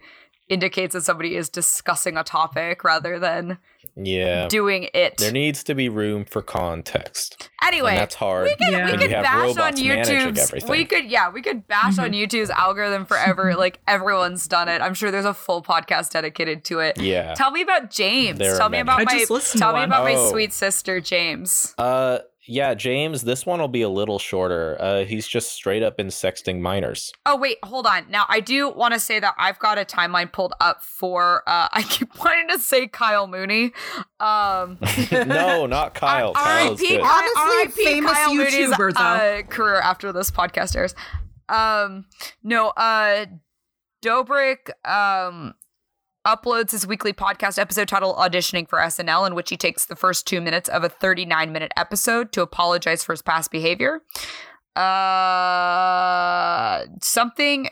indicates that somebody is discussing a topic rather than Yeah. doing it. There needs to be room for context. anyway, and that's hard. we could Yeah. we could you bash on robots YouTube's we could yeah we could bash on YouTube's algorithm forever. like everyone's done it. I'm sure there's a full podcast dedicated to it. Yeah. Tell me about James. There are tell me many. about I my just listened tell to me one. about my Oh. sweet sister James. Uh yeah, James, this one will be a little shorter. Uh he's just straight up been sexting minors. Oh wait, hold on. Now I do want to say that I've got a timeline pulled up for. uh I keep wanting to say Kyle Mooney. Um, no, not Kyle. Kyle's R.I.P. good. Honestly, R.I.P. famous Kyle Mooney's, YouTuber, though. uh, career after this podcast airs. Um, no, uh, Dobrik um uploads his weekly podcast episode titled "Auditioning for SNL," in which he takes the first two minutes of a 39 minute episode to apologize for his past behavior. Uh, something.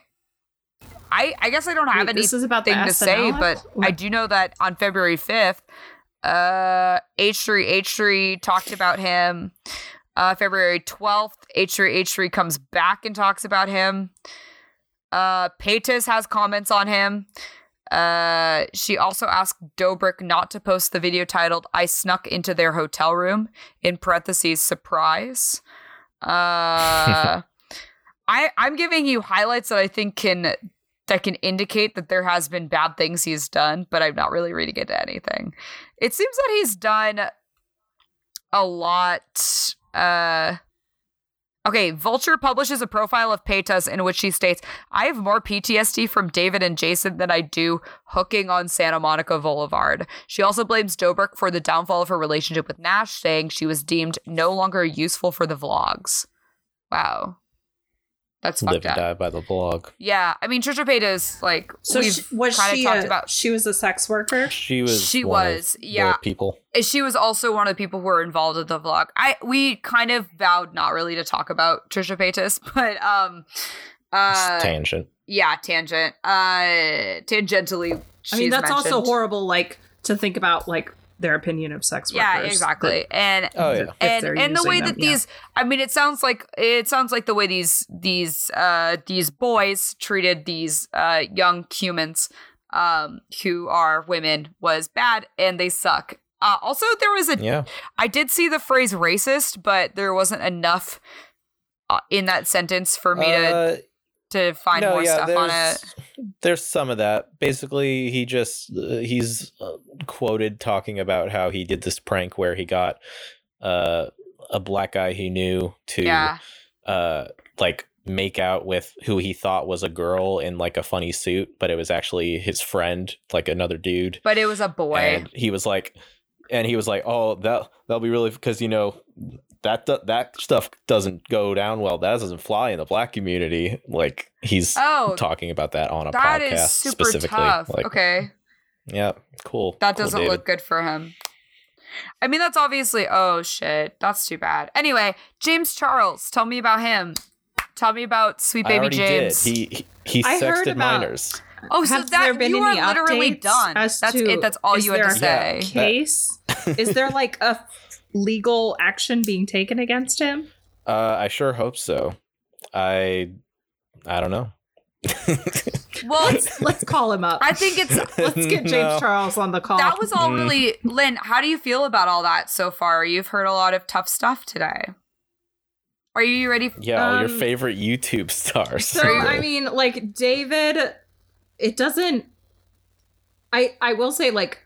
I I guess I don't have Wait, this anything is about the to say, but What? I do know that on February 5th, uh, H3H3 talked about him. Uh, February 12th, H3H3 comes back and talks about him. Uh, Paytas has comments on him. Uh, she also asked Dobrik not to post the video titled "I snuck into their hotel room" in parentheses surprise. Uh, I I'm giving you highlights that I think can that can indicate that there has been bad things he's done, but I'm not really reading into anything. It seems that he's done a lot. Uh, okay, Vulture publishes a profile of Paytas in which she states, "I have more PTSD from David and Jason than I do hooking on Santa Monica Boulevard." She also blames Dobrik for the downfall of her relationship with Nash, saying she was deemed no longer useful for the vlogs. Wow. That's Live fucked and up. die by the blog. Yeah, I mean Trisha Paytas, like So we've she, was kind of she? talked a- about. she was a sex worker. She was She one of was, the yeah. people. She was also one of the people who were involved in the vlog. I we kind of vowed not really to talk about Trisha Paytas, but um, uh, Tangent. yeah, tangent. Uh, tangentially. I mean, she's that's also horrible. Like to think about like their opinion of sex workers. Yeah, exactly. And Oh yeah. And and the way them, that yeah. these i mean it sounds like it sounds like the way these these uh these boys treated these uh young humans um who are women was bad and they suck uh also there was a Yeah. I did see the phrase racist but there wasn't enough uh, in that sentence for me Uh, to find no, more yeah, stuff on it there's- There's some of that. Basically, he just uh, he's uh, quoted talking about how he did this prank where he got uh, a black guy he knew to yeah uh, like make out with who he thought was a girl in like a funny suit, but it was actually his friend, like another dude. but it was a boy And he was like, and he was like, "Oh, that that'll be really because you know that that stuff doesn't go down well. That doesn't fly in the black community." Like he's oh talking about that on a that podcast is super specifically. tough Like, okay yeah, cool. That doesn't David. look good for him. I mean, that's obviously, oh shit, that's too bad. Anyway, James Charles, tell me about him. Tell me about Sweet Baby already James. did. He he, he I heard sexted about- minors. oh, so that there been you are literally done. That's to- it. That's all you had to say. Yeah. Case is there like a legal action being taken against him? Uh, I sure hope so. I I don't know. Well, Let's let's call him up. I think it's let's get James No. Charles on the call. that was all Mm. really. Lynn, how do you feel about all that so far? You've heard a lot of tough stuff today. Are you ready? f- Yeah, all your Um, favorite YouTube stars. So I mean, like David, it doesn't. I I will say like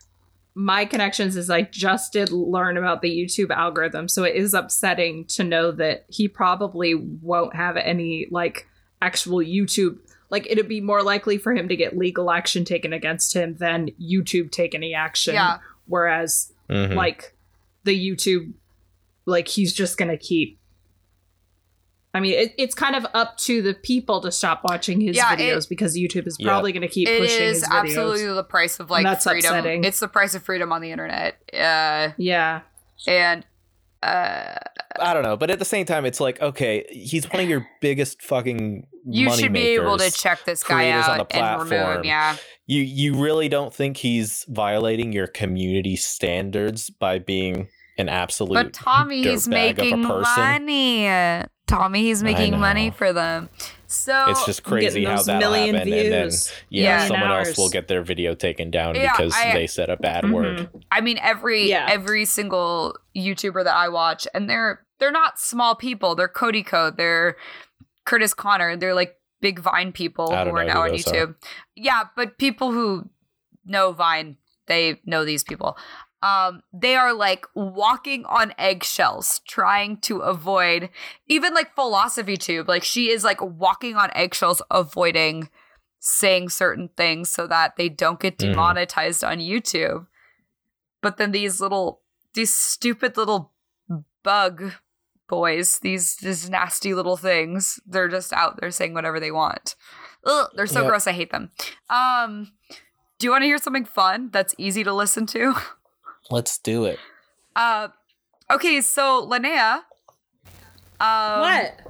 my connections is I just did learn about the YouTube algorithm, so it is upsetting to know that he probably won't have any like actual YouTube. Like it'd be more likely for him to get legal action taken against him than YouTube take any action. Yeah. Whereas Mhm. like the YouTube, like he's just gonna keep I mean, it, it's kind of up to the people to stop watching his Yeah, it- videos because YouTube is Yeah. probably going to keep It pushing his videos. It is absolutely the price of like that's freedom. upsetting. It's the price of freedom on the internet. Uh, Yeah. and uh, I don't know, but at the same time, it's like okay, he's one of your biggest fucking. you money should be able to check this guy creators on out the and remove him. Yeah, You you really don't think he's violating your community standards by being an absolute? but Tommy, he's dirtbag of a making person. money. Tommy, he's making money for them. So it's just crazy how that million happened, and then yeah, Yeah. someone else will get their video taken down Yeah, because I- they said a bad word. Mhm. I mean, every Yeah. every single YouTuber that I watch, and they're they're not small people. They're Cody Ko. They're Curtis Connor. They're like big Vine people who are now who on those are. YouTube. Yeah, but people who know Vine, they know these people. Um, they are like walking on eggshells, trying to avoid even like philosophy tube. Like she is like walking on eggshells, avoiding saying certain things so that they don't get Mhm. demonetized on YouTube. But then these little, these stupid little bug boys, these these nasty little things, they're just out there saying whatever they want. Ugh, they're so Yep. gross. I hate them. Um, do you want to hear something fun that's easy to listen to? Let's do it. Uh, okay, so Linnaea. Um, what?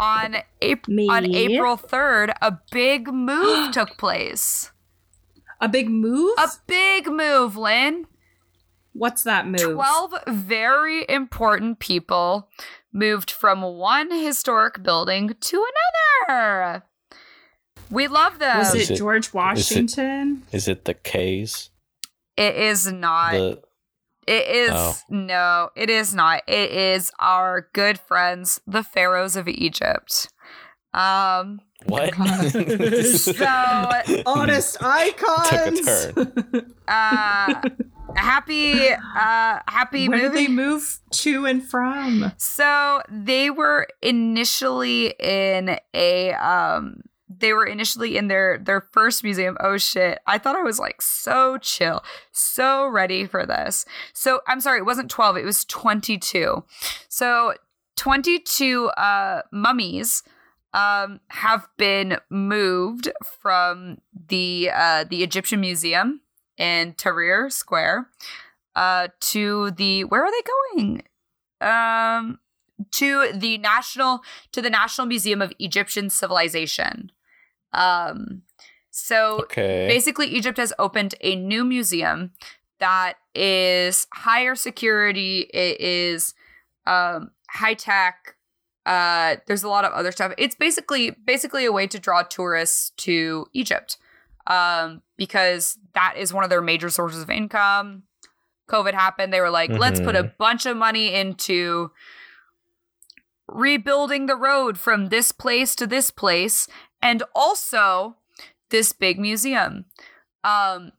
on April Me? on April third, a big move took place. A big move? A big move, Lynn. What's that move? 12 very important people moved from one historic building to another. We love them. Was Is it it- George Washington? Is it the K's? It is not. The it is Oh. no, it is not. It is our good friends, the pharaohs of Egypt. Um what? so Honest icons. Took a turn. uh happy uh happy Where did they move to and from? So they were initially in a um they were initially in their their first museum. Oh shit. I thought I was like so chill, so ready for this. So I'm sorry, it wasn't 12, it was 22. So 22 uh mummies um have been moved from the uh the Egyptian Museum in Tahrir Square uh to the where are they going? um to the national to the National Museum of Egyptian Civilization. Um so Okay. basically Egypt has opened a new museum that is higher security, it is um high tech uh there's a lot of other stuff. It's basically basically a way to draw tourists to Egypt. Um because that is one of their major sources of income. COVID happened, they were like, let's put a bunch of money into rebuilding the road from this place to this place and also this big museum. Um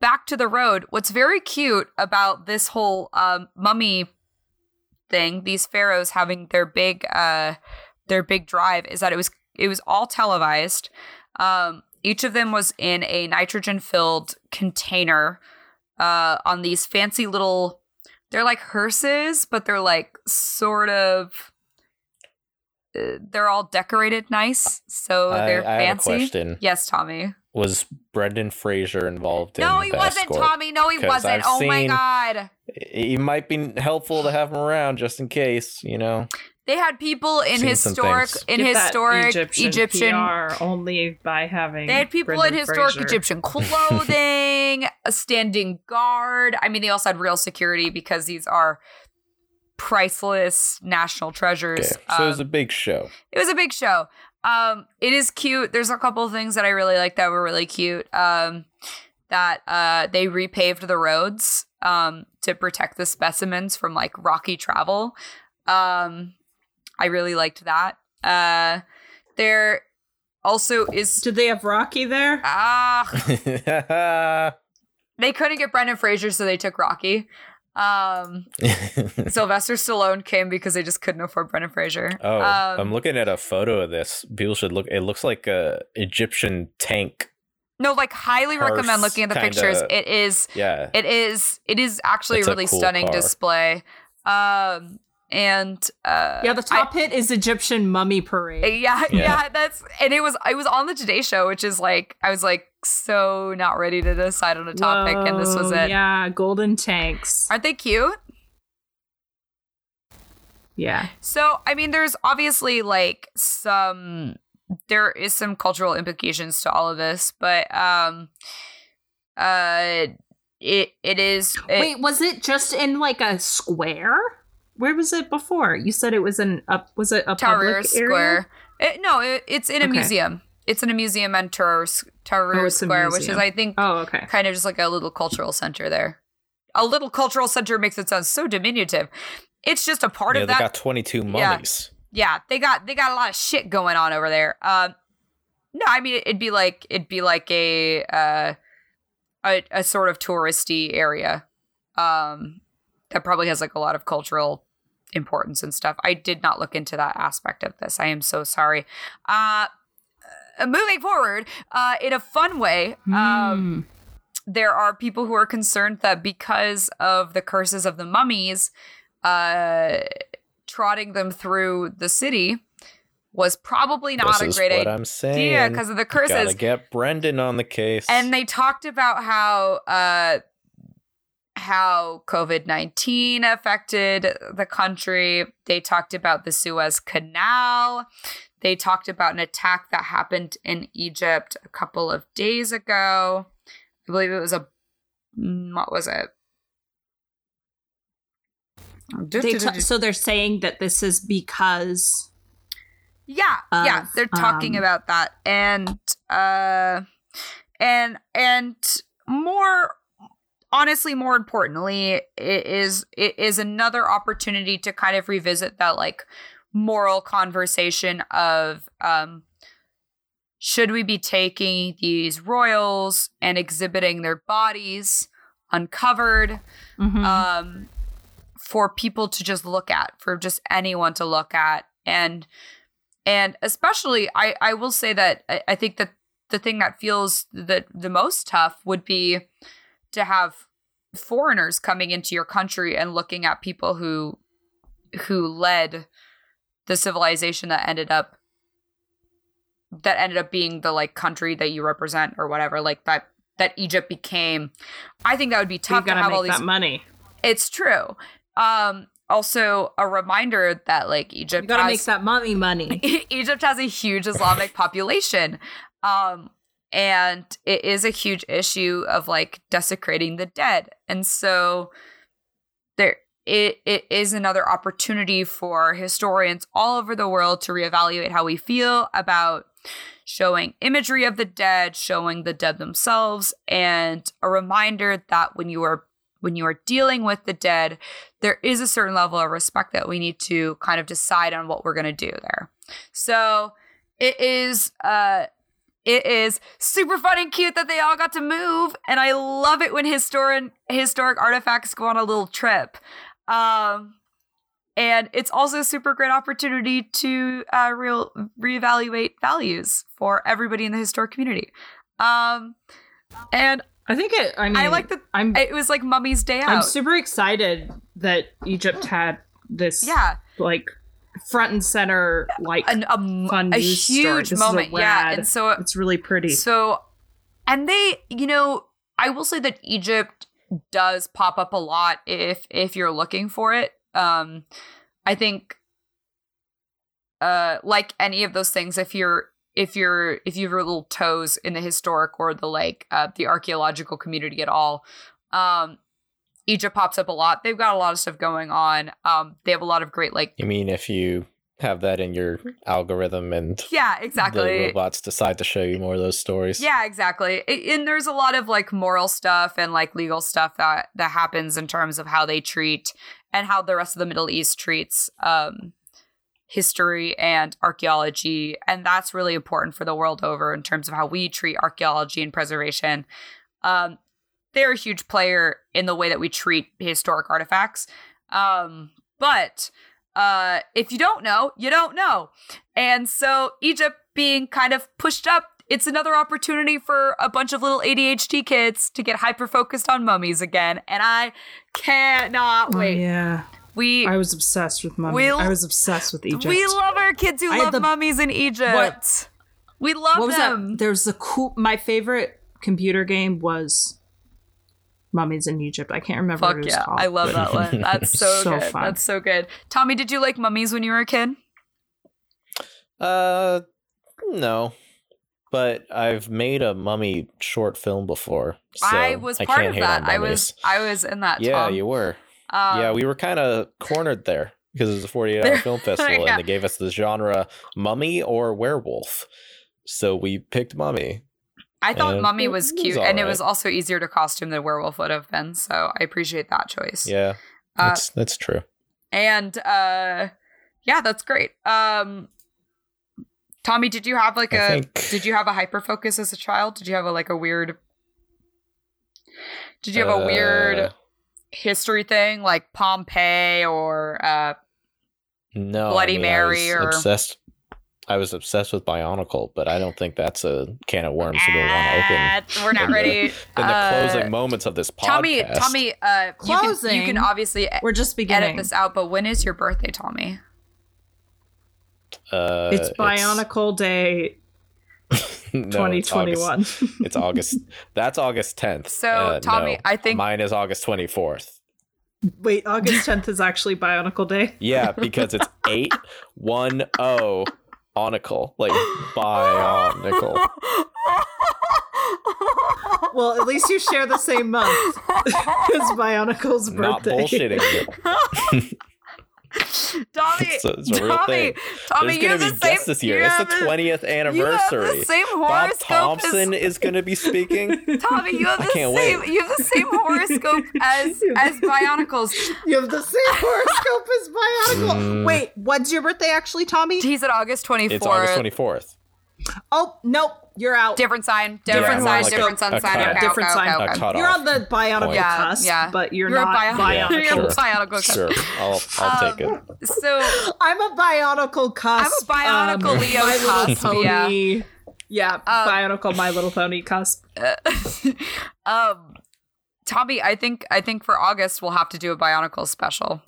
back to the road. What's very cute about this whole um mummy thing, these pharaohs having their big uh their big drive is that it was it was all televised. Um each of them was in a nitrogen filled container uh on these fancy little they're like hearses, but they're like sort of they're all decorated nice, so they're I have a fancy. question. Yes, Tommy. Was Brendan Fraser involved in No, he wasn't, escort? Tommy. No, he wasn't. I've oh my god. It might be helpful to have him around just in case, you know. They had people in Seen historic in Get that historic Egyptian, Egyptian, PR only by having. They had people Brendan in historic Fraser. Egyptian clothing, a standing guard. I mean, they also had real security because these are priceless national treasures. Okay. So it was Um, a big show. it was a big show. Um, it is cute. There's a couple of things that I really like that were really cute. Um, that uh, they repaved the roads um, to protect the specimens from like rocky travel. Um, I really liked that. Uh, there also is Did they have Rocky there? ah they couldn't get Brendan Fraser, so they took Rocky. Um, Sylvester Stallone came because they just couldn't afford Brendan Fraser. oh, um, I'm looking at a photo of this. People should look. It looks like a Egyptian tank. No, like highly Hearse recommend looking at the kinda- pictures. It is Yeah. it is it is actually It's a really cool stunning car. display. Um and uh, Yeah, the top hit is Egyptian mummy parade. yeah, yeah, Yeah. that's and it was I was on the Today Show, which is like I was like so not ready to decide on a topic, and this was it. Yeah, golden tanks. Aren't they cute? Yeah. So, I mean, there's obviously like some there is some cultural implications to all of this, but um uh it it is it- Wait, was it just in like a square? Where was it before? You said it was in up. Was it a Tahrir public Square. area? It, no, it, it's in a Okay. museum. It's in a museum in Tahrir, S- Tahrir Oh, Square, which is. I think Oh, okay. kind of just like a little cultural center there. A little cultural center makes it sound so diminutive. It's just a part yeah, of they that got 22 mummies. yeah, they got they got a lot of shit going on over there. Um, no, I mean it'd be like it'd be like a uh, a a sort of touristy area, um, that probably has like a lot of cultural importance and stuff. I did not look into that aspect of this. I am so sorry. Uh, uh, moving forward, uh, in a fun way, um, Hmm. there are people who are concerned that because of the curses of the mummies, uh, trotting them through the city was probably not this a great what idea I'm saying. Yeah, because of the curses. Gotta curses. get Brendan on the case. And they talked about how uh, how COVID nineteen affected the country. They talked about the Suez Canal. They talked about an attack that happened in Egypt a couple of days ago. I believe it was a mm, what was it? They t- so they're saying that this is because Yeah, yeah, they're talking um, about that, and uh, and and more honestly, more importantly, it is it is another opportunity to kind of revisit that like moral conversation of um, should we be taking these royals and exhibiting their bodies uncovered Mhm. um, for people to just look at, for just anyone to look at, and and especially, I I will say that I, I think that the thing that feels the the most tough would be to have foreigners coming into your country and looking at people who who led the civilization that ended up that ended up being the like country that you represent or whatever like that that Egypt became I think that would be tough to have make all these that money. it's true. Um, also, a reminder that like Egypt You gotta has, make that mummy money. Egypt has a huge Islamic population, um, and it is a huge issue of like desecrating the dead, and so there it it is another opportunity for historians all over the world to reevaluate how we feel about showing imagery of the dead, showing the dead themselves, and a reminder that when you are when you are dealing with the dead, there is a certain level of respect that we need to kind of decide on what we're going to do there. So it is uh it is super fun and cute that they all got to move and I love it when historic historic artifacts go on a little trip. Um and it's also a super great opportunity to uh, real reevaluate values for everybody in the historic community. Um, and I think it. I mean, I like that I'm. it was like Mummy's Day I'm super excited that Egypt had this. yeah, Like front and center. Like an, a, m- fun a huge This is a moment. Yeah, and so it's really pretty. So, and they, you know, I will say that Egypt does pop up a lot if if you're looking for it. Um, I think, uh, like any of those things, if you're if you're if you have your little toes in the historic or the like uh, the archaeological community at all, um, Egypt pops up a lot. They've got a lot of stuff going on. Um, they have a lot of great like you mean if you have that in your algorithm and yeah, exactly. the robots decide to show you more of those stories? Yeah, exactly. And there's a lot of like moral stuff and like legal stuff that that happens in terms of how they treat and how the rest of the Middle East treats um history and archaeology and that's really important for the world over in terms of how we treat archaeology and preservation. Um they're a huge player in the way that we treat historic artifacts. Um but uh if you don't know, you don't know. And so Egypt being kind of pushed up, it's another opportunity for a bunch of little ADHD kids to get hyper focused on mummies again. And I cannot Oh, wait. yeah. We I was obsessed with mummies. We- I was obsessed with Egypt. we love our kids who I love the- mummies in Egypt. What? We love what was them. that? There's a cool. My favorite computer game was Mummies in Egypt. I can't remember what Fuck it was yeah, called. I love that one. That's so, So good. fun. That's so good. Tommy, did you like mummies when you were a kid? Uh, no. But I've made a mummy short film before. So I was part can't of hate that. I was I was in that. Yeah, Tom. you were. Um, yeah, we were kind of cornered there because it was a 48 hour film festival yeah. and they gave us the genre mummy or werewolf. So we picked mummy. I thought and mummy it was was cute, and it was also easier to costume than werewolf would have been. So I appreciate that choice. Yeah, Uh, that's that's true. and uh, yeah, that's great. Um, Tommy, did you have like I a think- did you have a hyper focus as a child? Did you have a like a weird? Did you have a weird Uh, history thing like Pompeii or uh, no, I Bloody mean, Mary I or- obsessed. I was obsessed with Bionicle, but I don't think that's a can of worms we want to open. We're not in the- ready. In the Uh, closing moments of this podcast, Tommy, Tommy, uh, you can, you Closing? can obviously We're just beginning. edit this out, but when is your birthday, Tommy? uh, it's Bionicle Day no, it's 2021. August- It's August. That's August 10th. So, Uh, Tommy, no. I think- mine is August 24th. Wait, August 10th is actually Bionicle Day. Yeah, because it's 8 1 0 onicle. Like bionicle. Well, at least you share the same month. It's Bionicle's Not bullshitting. Tommy, It's a- it's a Tommy. Tommy, There's you gonna be the same. guests this year. It's the 20th You have anniversary. the same horoscope. Bob Thompson as is going to be speaking. Tommy. You have the same. wait. You have the same horoscope as as Bionicles. You have the same horoscope as Bionicle. Mm. Wait, when's your birthday actually, Tommy? He's at August twenty fourth. It's August 24th. Oh, nope, you're out. Different sign. Different I'm sign. like a- different sun a sign. Okay, different okay, sign. okay, okay. You're on the Bionicle Yeah, cusp, yeah. but you're, You're not bio- Bionicle. You're a Sure. Bionicle. cusp. Sure, I'll, I'll Um, take it. So I'm a Bionicle cusp. I'm a Bionicle um, Leo My Little cusp, Pony. Yeah, Um, Bionicle My Little Pony cusp. um Tommy, I think I think for August we'll have to do a Bionicle special.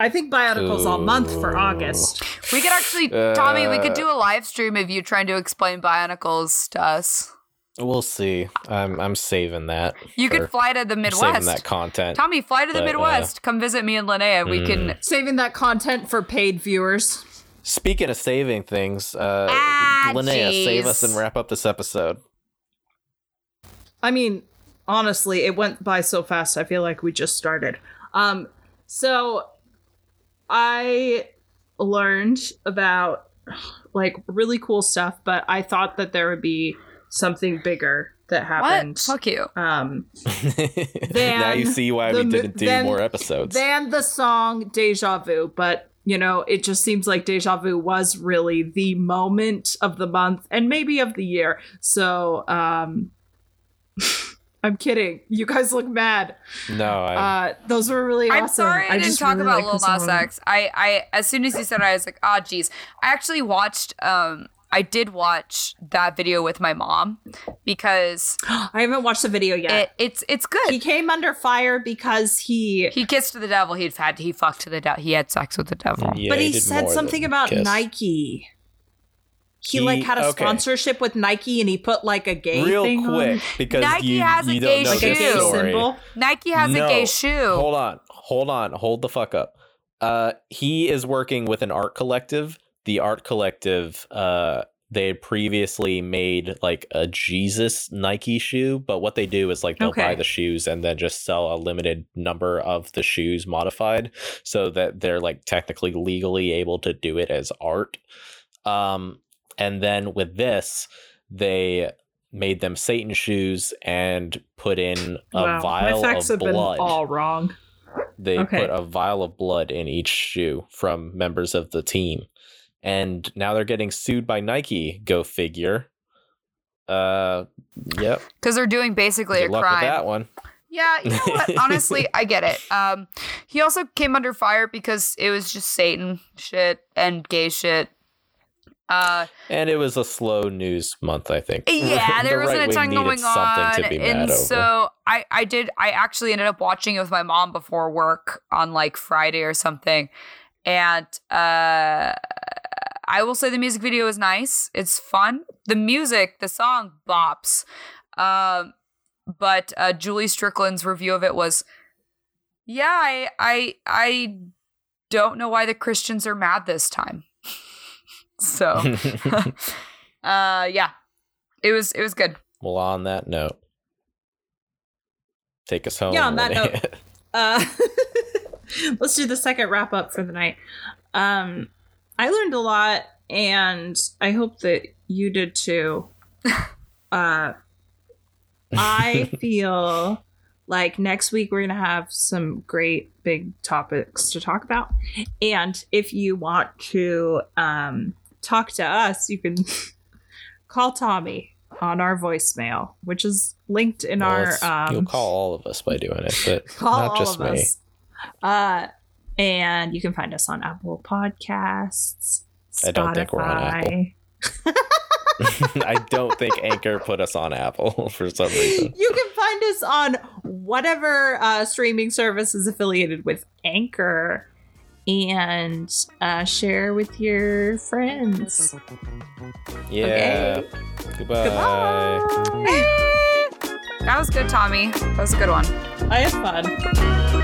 I think Bionicle's all month for August. We could actually Tommy, we could Uh, do a live stream of you trying to explain Bionicles to us. We'll see. I'm I'm saving that. You for- could fly to the Midwest. saving Midwest. that content. Tommy, fly to the But, uh, Midwest. Come visit me and Linnaea. We can Saving that content for paid viewers. Speaking of saving things, uh, Ah, Linnaea, save us and wrap up this episode. I mean, honestly, it went by so fast. I feel like we just started. Um, so I learned about like really cool stuff, but I thought that there would be something bigger that happened. What? Fuck you. Um, now you see why the we didn't do then- more episodes. than the song Deja Vu, but you know, it just seems like Deja Vu was really the moment of the month and maybe of the year. So, um, I'm kidding. You guys look mad. no, I, Uh, those were really I'm awesome. sorry I, didn't just talk really about like Lil this Nas. X. I, I as soon as you said it, I was like, ah, geez. I actually watched. Um, I did watch that video with my mom because I haven't watched the video yet. it, it's it's good. he came under fire because he, He kissed the devil. He'd had he fucked the devil. He had sex with the devil. yeah, but he, did said something about kiss. Nike. He, He- like had a okay. sponsorship with Nike and he put like a gay Real thing quick, on. because Nike you, has a you gay don't like a gay shoe. symbol. Nike has No. a gay shoe. Hold on, hold on, hold the fuck up. Uh, he is working with an art collective. The art collective, uh, they had previously made like a Jesus Nike shoe, but what they do is like they'll Okay. buy the shoes and then just sell a limited number of the shoes modified, so that they're like technically legally able to do it as art. Um, and then with this, they made them Satan shoes and put in a Wow, vial my facts of have blood. been all wrong. They Okay. put a vial of blood in each shoe from members of the team. And now they're getting sued by Nike. Go figure. Uh, yep. Because they're doing basically Good a luck crime. with that one. Yeah, you know what? Honestly, I get it. Um, he also came under fire because it was just Satan shit and gay shit. Uh, And it was a slow news month, I think. yeah, The there wasn't right a ton going on, and so I I did I actually ended up watching it with my mom before work on like Friday or something. And uh I will say the music video is nice. It's fun. The music, the song bops. Um but uh Julie Strickland's review of it was yeah, I I I don't know why the Christians are mad this time. So uh yeah. It was it was good. well, on that note, take us home. Yeah, on that note. Uh, let's do the second wrap up for the night. Um, I learned a lot, and I hope that you did too. Uh, I feel like next week we're gonna have some great big topics to talk about, and if you want to um, talk to us, you can call Tommy on our voicemail, which is linked in Well, our. Um, you'll call all of us by doing it, but call not all just of me. us. Uh, and you can find us on Apple Podcasts. I don't think we're on Apple. I don't think Anchor put us on Apple for some reason. You can find us on whatever uh, streaming service is affiliated with Anchor and uh, share with your friends. Yeah. Goodbye. Goodbye. That was good, Tommy. That was a good one. I had fun.